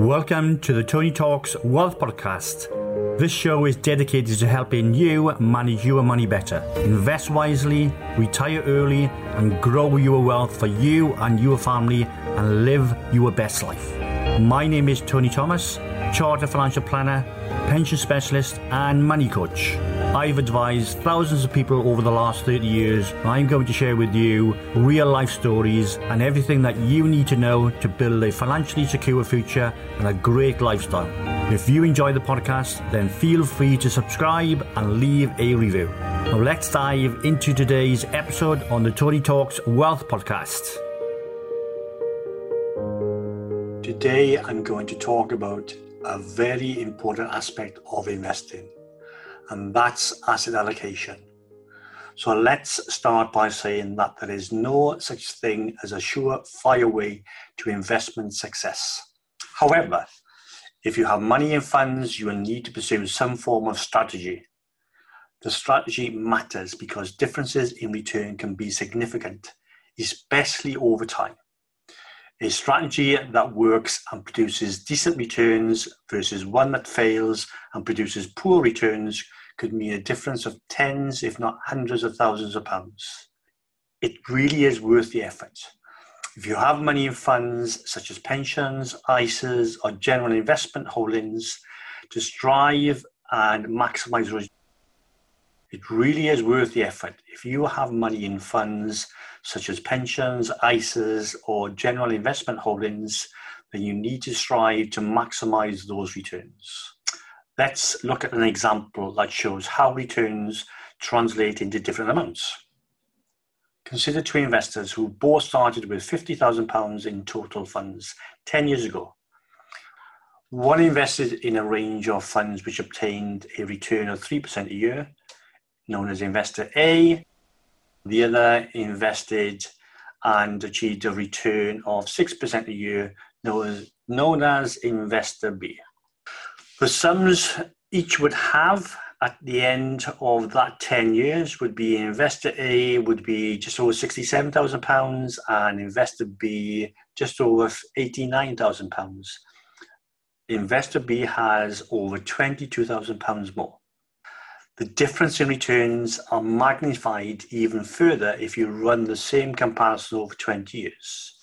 Welcome to the Tony Talks Wealth Podcast. This show is dedicated to helping you manage your money better, invest wisely, retire early, and grow your wealth for you and your family and live your best life. My name is Tony Thomas, Chartered Financial Planner, Pension Specialist, and Money Coach. I've advised thousands of people over the last 30 years. I'm going to share with you real life stories and everything that you need to know to build a financially secure future and a great lifestyle. If you enjoy the podcast, then feel free to subscribe and leave a review. Now let's dive into today's episode on the Tony Talks Wealth Podcast. Today I'm going to talk about a very important aspect of investing and that's asset allocation. So let's start by saying that there is no such thing as a surefire way to investment success. However, if you have money in funds, you will need to pursue some form of strategy. The strategy matters because differences in return can be significant, especially over time. A strategy that works and produces decent returns versus one that fails and produces poor returns could mean a difference of tens, if not hundreds of thousands of pounds. It really is worth the effort. If you have money in funds such as pensions, ISAs, or general investment holdings to strive and maximize returns, it really is worth the effort. If you have money in funds such as pensions, ISAs, or general investment holdings, then you need to strive to maximize those returns. Let's look at an example that shows how returns translate into different amounts. Consider two investors who both started with £50,000 in total funds 10 years ago. One invested in a range of funds which obtained a return of 3% a year, known as Investor A. The other invested and achieved a return of 6% a year, known as, known as Investor B. The sums each would have at the end of that 10 years would be investor A eh, would be just over £67,000 and investor B just over £89,000. Investor B has over £22,000 more. The difference in returns are magnified even further if you run the same comparison over 20 years.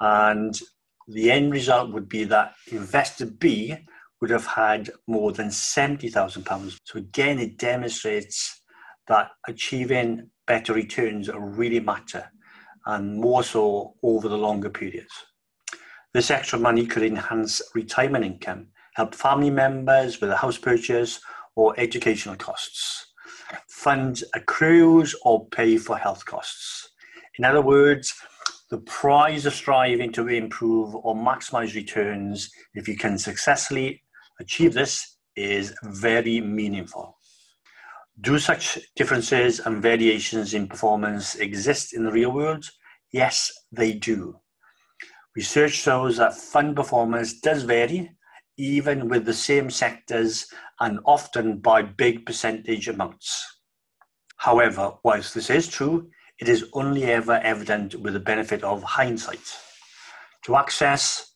And the end result would be that investor B would have had more than £70,000. So again, it demonstrates that achieving better returns really matter and more so over the longer periods. This extra money could enhance retirement income, help family members with a house purchase or educational costs, fund accrues or pay for health costs. In other words, the prize of striving to improve or maximize returns if you can successfully achieve this is very meaningful. Do such differences and variations in performance exist in the real world? Yes, they do. Research shows that fund performance does vary, even with the same sectors and often by big percentage amounts. However, whilst this is true, it is only ever evident with the benefit of hindsight. To access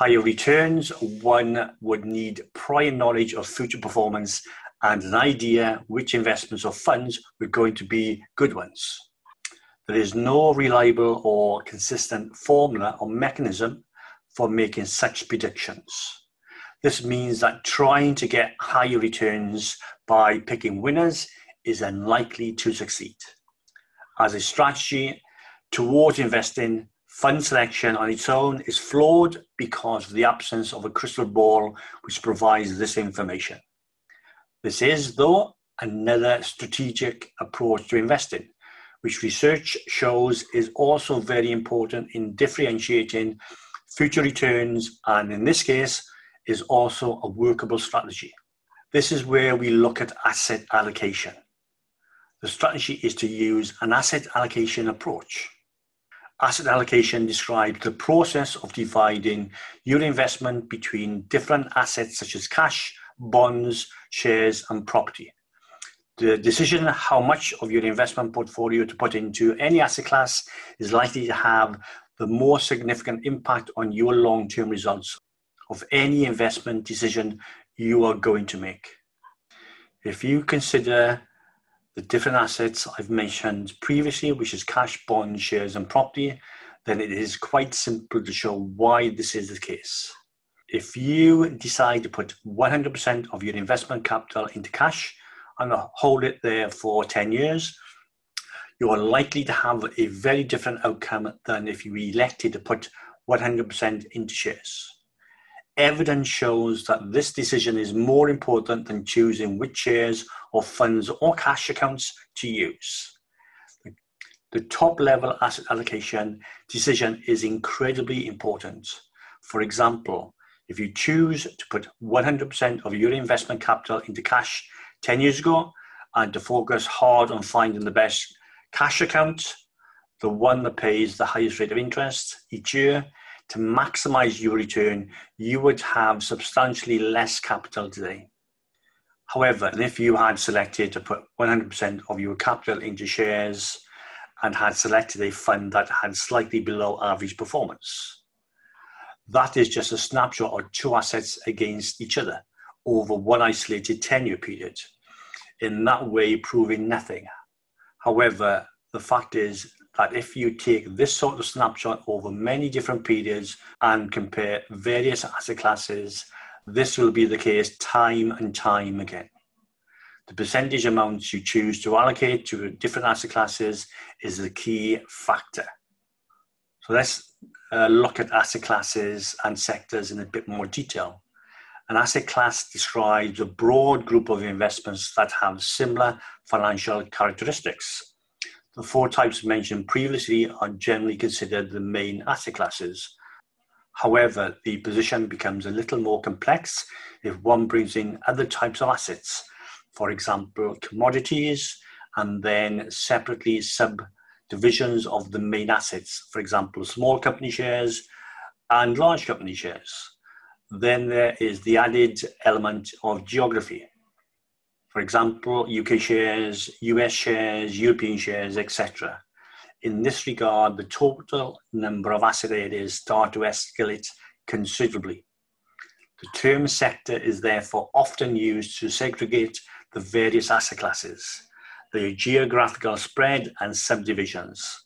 higher returns, one would need prior knowledge of future performance and an idea which investments or funds were going to be good ones. There is no reliable or consistent formula or mechanism for making such predictions. This means that trying to get higher returns by picking winners is unlikely to succeed. As a strategy towards investing, Fund selection on its own is flawed because of the absence of a crystal ball which provides this information. This is, though, another strategic approach to investing, which research shows is also very important in differentiating future returns and, in this case, is also a workable strategy. This is where we look at asset allocation. The strategy is to use an asset allocation approach asset allocation describes the process of dividing your investment between different assets such as cash, bonds, shares, and property. The decision how much of your investment portfolio to put into any asset class is likely to have the more significant impact on your long term results. of any investment decision you are going to make. If you consider the different assets I've mentioned previously, which is cash, bonds, shares, and property, then it is quite simple to show why this is the case. If you decide to put 100% of your investment capital into cash and hold it there for 10 years, you are likely to have a very different outcome than if you elected to put 100% into shares. Evidence shows that this decision is more important than choosing which shares or funds or cash accounts to use. The top level asset allocation decision is incredibly important. For example, if you choose to put 100% of your investment capital into cash 10 years ago and to focus hard on finding the best cash account, the one that pays the highest rate of interest each year, to maximize your return, you would have substantially less capital today. However, if you had selected to put 100% of your capital into shares and had selected a fund that had slightly below average performance, that is just a snapshot of two assets against each other over one isolated 10 year period, in that way proving nothing. However, the fact is that if you take this sort of snapshot over many different periods and compare various asset classes, this will be the case time and time again. The percentage amounts you choose to allocate to different asset classes is the key factor. So let's uh, look at asset classes and sectors in a bit more detail. An asset class describes a broad group of investments that have similar financial characteristics the four types mentioned previously are generally considered the main asset classes. However, the position becomes a little more complex if one brings in other types of assets, for example, commodities, and then separately subdivisions of the main assets, for example, small company shares and large company shares. Then there is the added element of geography. For example, UK shares, US shares, European shares, etc. In this regard, the total number of asset areas start to escalate considerably. The term sector is therefore often used to segregate the various asset classes, their geographical spread and subdivisions.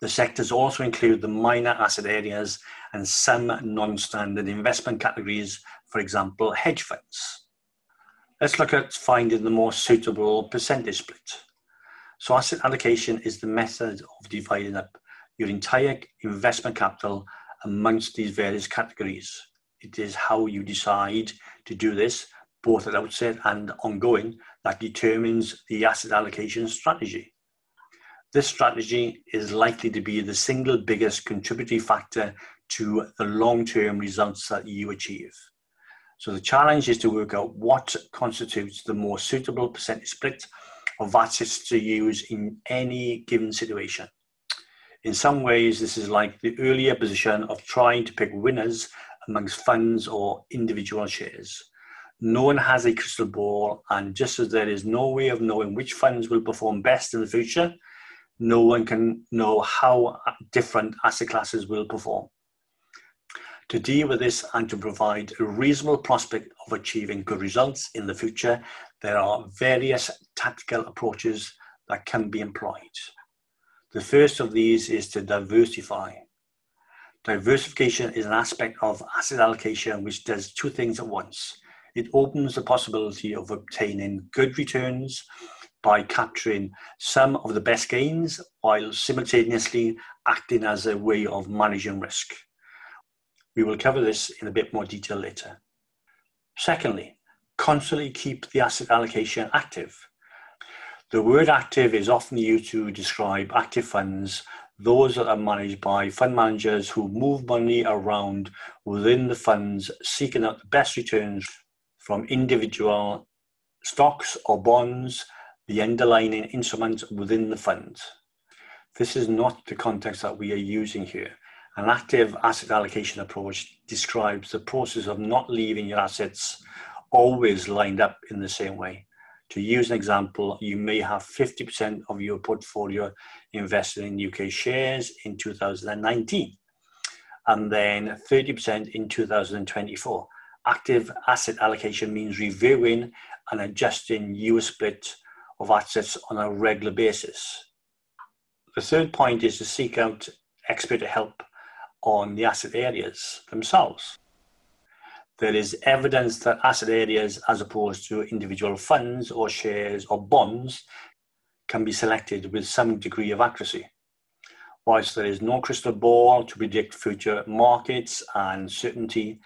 The sectors also include the minor asset areas and some non-standard investment categories, for example, hedge funds. Let's look at finding the more suitable percentage split. So asset allocation is the method of dividing up your entire investment capital amongst these various categories. It is how you decide to do this, both at outset and ongoing, that determines the asset allocation strategy. This strategy is likely to be the single biggest contributory factor to the long-term results that you achieve. So the challenge is to work out what constitutes the more suitable percentage split of assets to use in any given situation. In some ways, this is like the earlier position of trying to pick winners amongst funds or individual shares. No one has a crystal ball, and just as there is no way of knowing which funds will perform best in the future, no one can know how different asset classes will perform. To deal with this and to provide a reasonable prospect of achieving good results in the future, there are various tactical approaches that can be employed. The first of these is to diversify. Diversification is an aspect of asset allocation which does two things at once. It opens the possibility of obtaining good returns by capturing some of the best gains while simultaneously acting as a way of managing risk. We will cover this in a bit more detail later. Secondly, constantly keep the asset allocation active. The word active is often used to describe active funds, those that are managed by fund managers who move money around within the funds, seeking out the best returns from individual stocks or bonds, the underlying instruments within the fund. This is not the context that we are using here. An active asset allocation approach describes the process of not leaving your assets always lined up in the same way. To use an example, you may have 50% of your portfolio invested in UK shares in 2019. and then 30% in 2024. Active asset allocation means reviewing and adjusting your split of assets on a regular basis. The third point is to seek out expert help on the asset areas themselves. There is evidence that asset areas, as opposed to individual funds or shares or bonds, can be selected with some degree of accuracy. Whilst there is no crystal ball to predict future markets and certainty,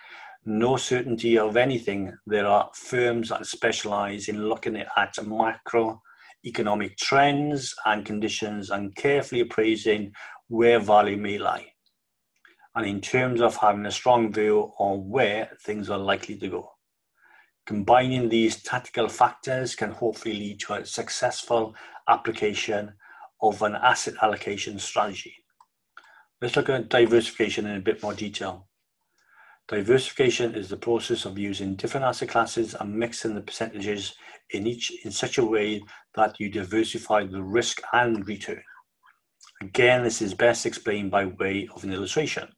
no certainty of anything, there are firms that specialize in looking at macroeconomic trends and conditions and carefully appraising where value may lie. And in terms of having a strong view on where things are likely to go. Combining these tactical factors can hopefully lead to a successful application of an asset allocation strategy. Let's look at diversification in a bit more detail. Diversification is the process of using different asset classes and mixing the percentages in each in such a way that you diversify the risk and return. Again, this is best explained by way of an illustration.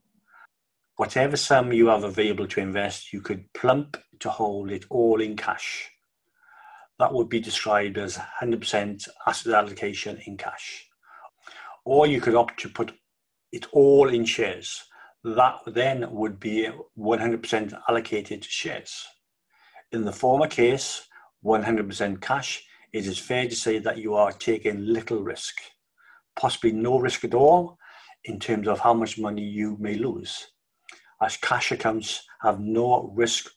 Whatever sum you have available to invest, you could plump to hold it all in cash. That would be described as 100% asset allocation in cash. Or you could opt to put it all in shares. That then would be 100% allocated to shares. In the former case, 100% cash, it is fair to say that you are taking little risk, possibly no risk at all in terms of how much money you may lose as cash accounts have no risk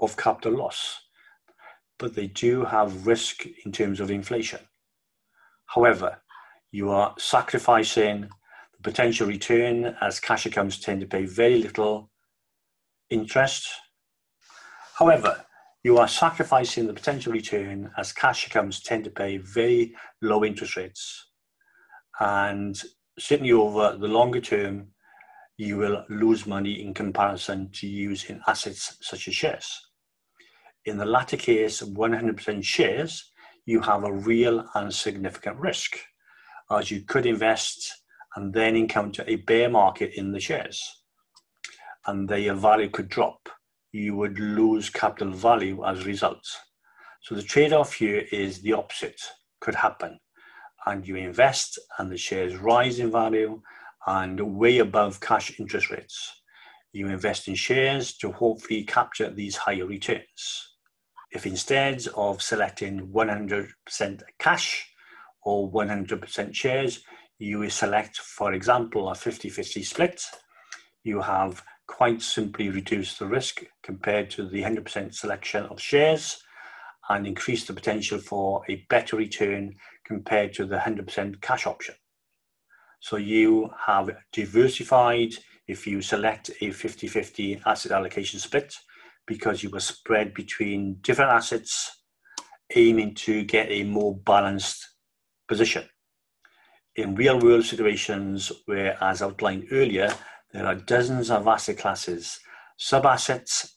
of capital loss, but they do have risk in terms of inflation. However, you are sacrificing the potential return as cash accounts tend to pay very little interest. However, you are sacrificing the potential return as cash accounts tend to pay very low interest rates. And certainly over the longer term, you will lose money in comparison to using assets such as shares. In the latter case, 100% shares, you have a real and significant risk, as you could invest and then encounter a bear market in the shares, and their value could drop. You would lose capital value as a result. So the trade-off here is the opposite could happen, and you invest and the shares rise in value and way above cash interest rates. You invest in shares to hopefully capture these higher returns. If instead of selecting 100% cash or 100% shares, you select, for example, a 50 50 split, you have quite simply reduced the risk compared to the 100% selection of shares and increased the potential for a better return compared to the 100% cash option. So you have diversified if you select a 50-50 asset allocation split because you were spread between different assets aiming to get a more balanced position. In real world situations where, as outlined earlier, there are dozens of asset classes, sub-assets,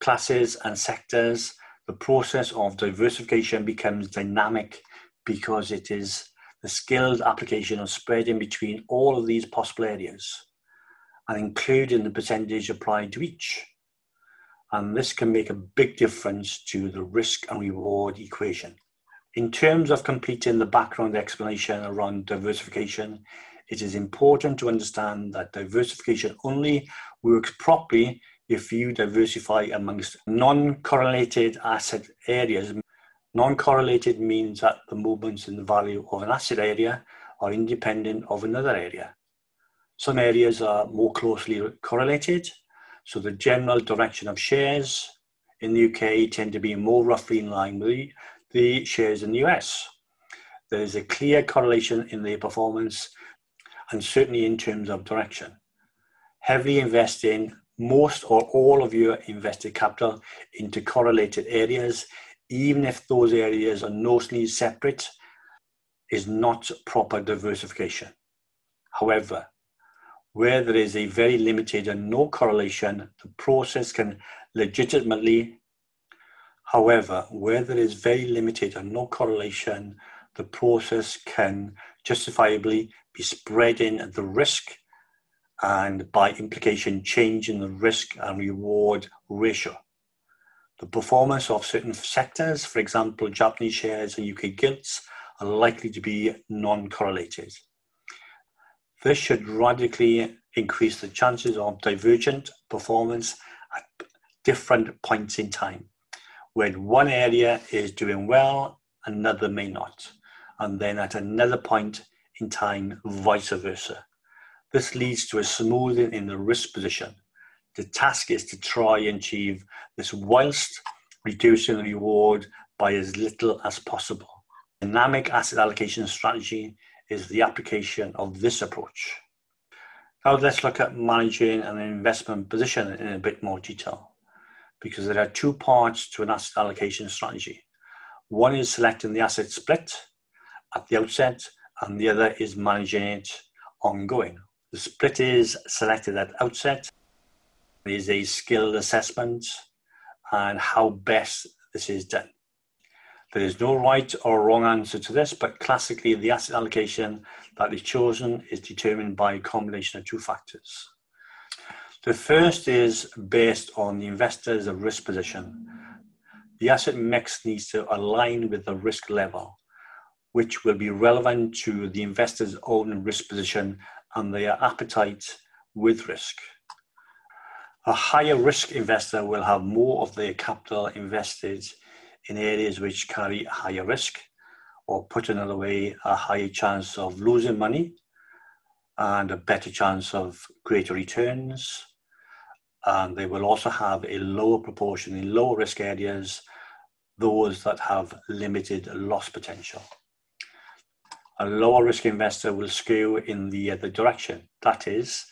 classes and sectors, the process of diversification becomes dynamic because it is the skilled application of spreading between all of these possible areas and including the percentage applied to each. And this can make a big difference to the risk and reward equation. In terms of completing the background explanation around diversification, it is important to understand that diversification only works properly if you diversify amongst non correlated asset areas Non-correlated means that the movements in the value of an asset area are independent of another area. Some areas are more closely correlated, so the general direction of shares in the UK tend to be more roughly in line with the shares in the US. There is a clear correlation in their performance and certainly in terms of direction. Heavily investing most or all of your invested capital into correlated areas even if those areas are notionally separate, is not proper diversification. However, where there is a very limited and no correlation, the process can legitimately, however, where there is very limited and no correlation, the process can justifiably be spreading the risk and by implication, change in the risk and reward ratio. The performance of certain sectors, for example, Japanese shares and UK gilts, are likely to be non correlated. This should radically increase the chances of divergent performance at different points in time, when one area is doing well, another may not, and then at another point in time, vice versa. This leads to a smoothing in the risk position. The task is to try and achieve this whilst reducing the reward by as little as possible. Dynamic asset allocation strategy is the application of this approach. Now let's look at managing an investment position in a bit more detail because there are two parts to an asset allocation strategy. One is selecting the asset split at the outset and the other is managing it ongoing. The split is selected at outset. Is a skill assessment and how best this is done. There is no right or wrong answer to this, but classically, the asset allocation that is chosen is determined by a combination of two factors. The first is based on the investor's risk position. The asset mix needs to align with the risk level, which will be relevant to the investor's own risk position and their appetite with risk. A higher risk investor will have more of their capital invested in areas which carry higher risk, or put another way, a higher chance of losing money and a better chance of greater returns. And they will also have a lower proportion in lower risk areas, those that have limited loss potential. A lower risk investor will skew in the other direction. That is,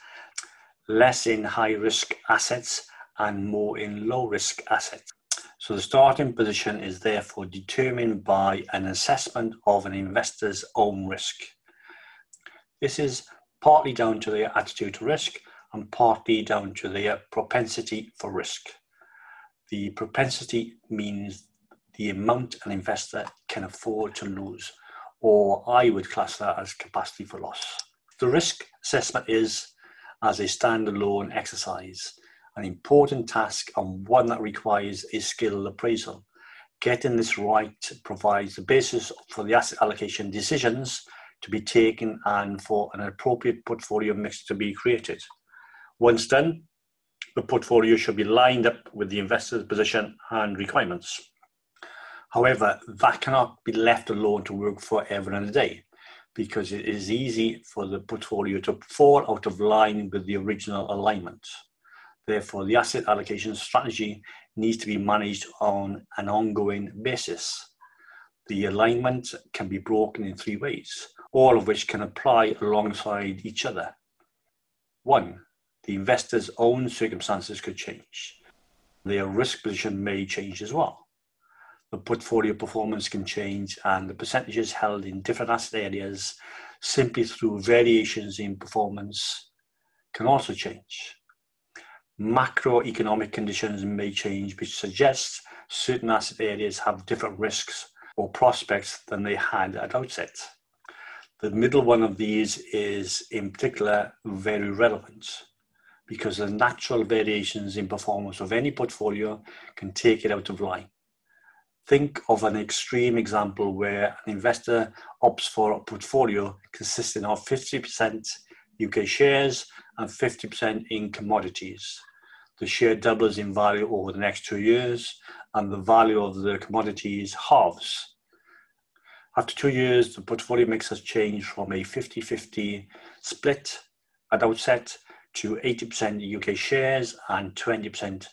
less in high risk assets and more in low risk assets. So the starting position is therefore determined by an assessment of an investor's own risk. This is partly down to their attitude to risk and partly down to their propensity for risk. The propensity means the amount an investor can afford to lose, or I would class that as capacity for loss. The risk assessment is as a standalone exercise an important task and one that requires a skill appraisal. Getting this right provides the basis for the asset allocation decisions to be taken and for an appropriate portfolio mix to be created. Once done, the portfolio should be lined up with the investor's position and requirements. However, that cannot be left alone to work forever and a day because it is easy for the portfolio to fall out of line with the original alignment. Therefore, the asset allocation strategy needs to be managed on an ongoing basis. The alignment can be broken in three ways, all of which can apply alongside each other. One, the investor's own circumstances could change. Their risk position may change as well. The portfolio performance can change, and the percentages held in different asset areas simply through variations in performance can also change macroeconomic conditions may change, which suggests certain asset areas have different risks or prospects than they had at outset. The middle one of these is in particular very relevant because the natural variations in performance of any portfolio can take it out of line. Think of an extreme example where an investor opts for a portfolio consisting of 50% UK shares and 50% in commodities. The share doubles in value over the next two years, and the value of the commodities halves. After two years, the portfolio mix has changed from a 50 50 split at outset to 80% UK shares and 20%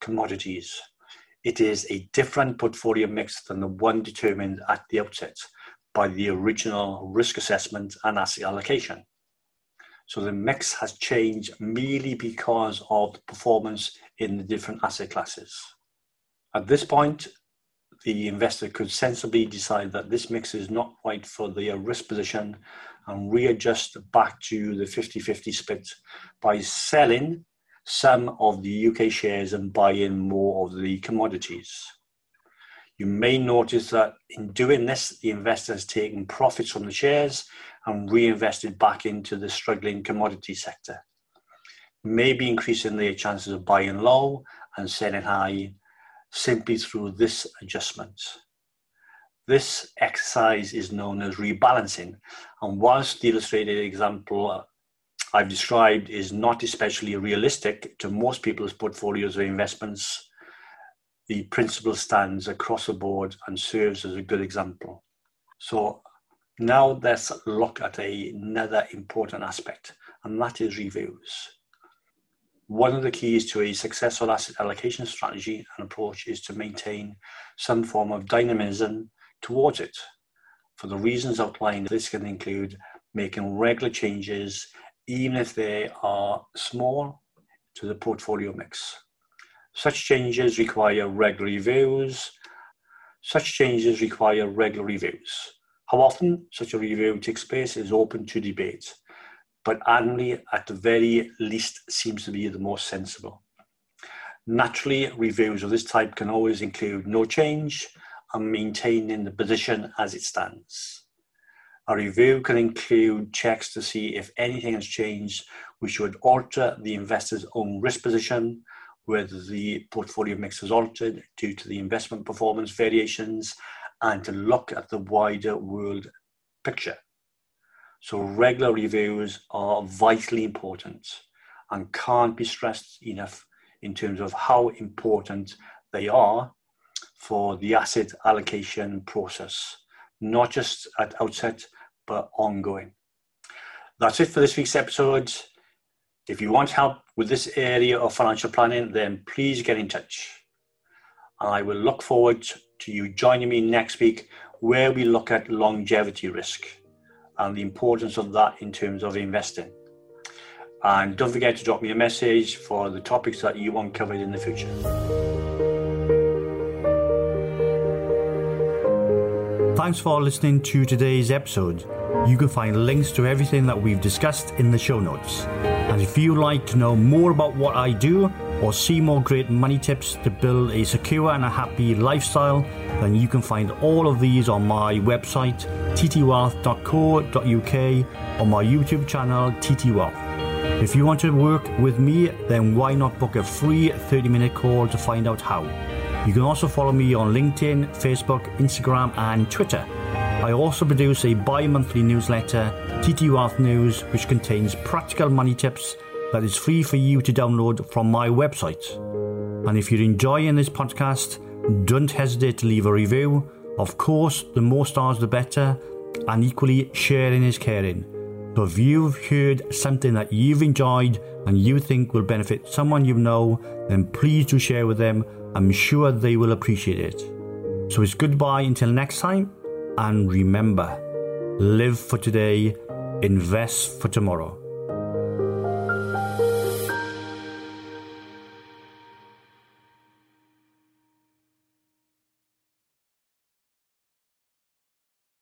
commodities. It is a different portfolio mix than the one determined at the outset by the original risk assessment and asset allocation. So the mix has changed merely because of the performance in the different asset classes. At this point, the investor could sensibly decide that this mix is not right for their risk position and readjust back to the 50 50 split by selling some of the UK shares and buy in more of the commodities. You may notice that in doing this, the investor has taken profits from the shares and reinvested back into the struggling commodity sector. maybe increasing their chances of buying low and selling high simply through this adjustment. This exercise is known as rebalancing, and whilst the illustrated example I've described is not especially realistic to most people's portfolios of investments, the principle stands across the board and serves as a good example. So now let's look at another important aspect, and that is reviews. One of the keys to a successful asset allocation strategy and approach is to maintain some form of dynamism towards it. For the reasons outlined, this can include making regular changes, even if they are small, to the portfolio mix. Such changes require regular reviews. Such changes require regular reviews. How often such a review takes place is open to debate, but annually at the very least seems to be the most sensible. Naturally, reviews of this type can always include no change, and maintaining the position as it stands. A review can include checks to see if anything has changed which would alter the investor's own risk position, whether the portfolio mix has altered due to the investment performance variations, and to look at the wider world picture. So, regular reviews are vitally important and can't be stressed enough in terms of how important they are for the asset allocation process, not just at outset, but ongoing. That's it for this week's episode. If you want help with this area of financial planning, then please get in touch. And I will look forward to you joining me next week where we look at longevity risk and the importance of that in terms of investing. And don't forget to drop me a message for the topics that you want covered in the future. Thanks for listening to today's episode. You can find links to everything that we've discussed in the show notes. And if you'd like to know more about what I do or see more great money tips to build a secure and a happy lifestyle, then you can find all of these on my website, ttwealth.co.uk, or my YouTube channel, ttwealth. If you want to work with me, then why not book a free 30 minute call to find out how? You can also follow me on LinkedIn, Facebook, Instagram, and Twitter. I also produce a bi monthly newsletter, TT Wealth News, which contains practical money tips that is free for you to download from my website. And if you're enjoying this podcast, don't hesitate to leave a review. Of course, the more stars, the better, and equally, sharing is caring. So if you've heard something that you've enjoyed and you think will benefit someone you know, then please do share with them I'm sure they will appreciate it. So it's goodbye until next time, and remember live for today, invest for tomorrow.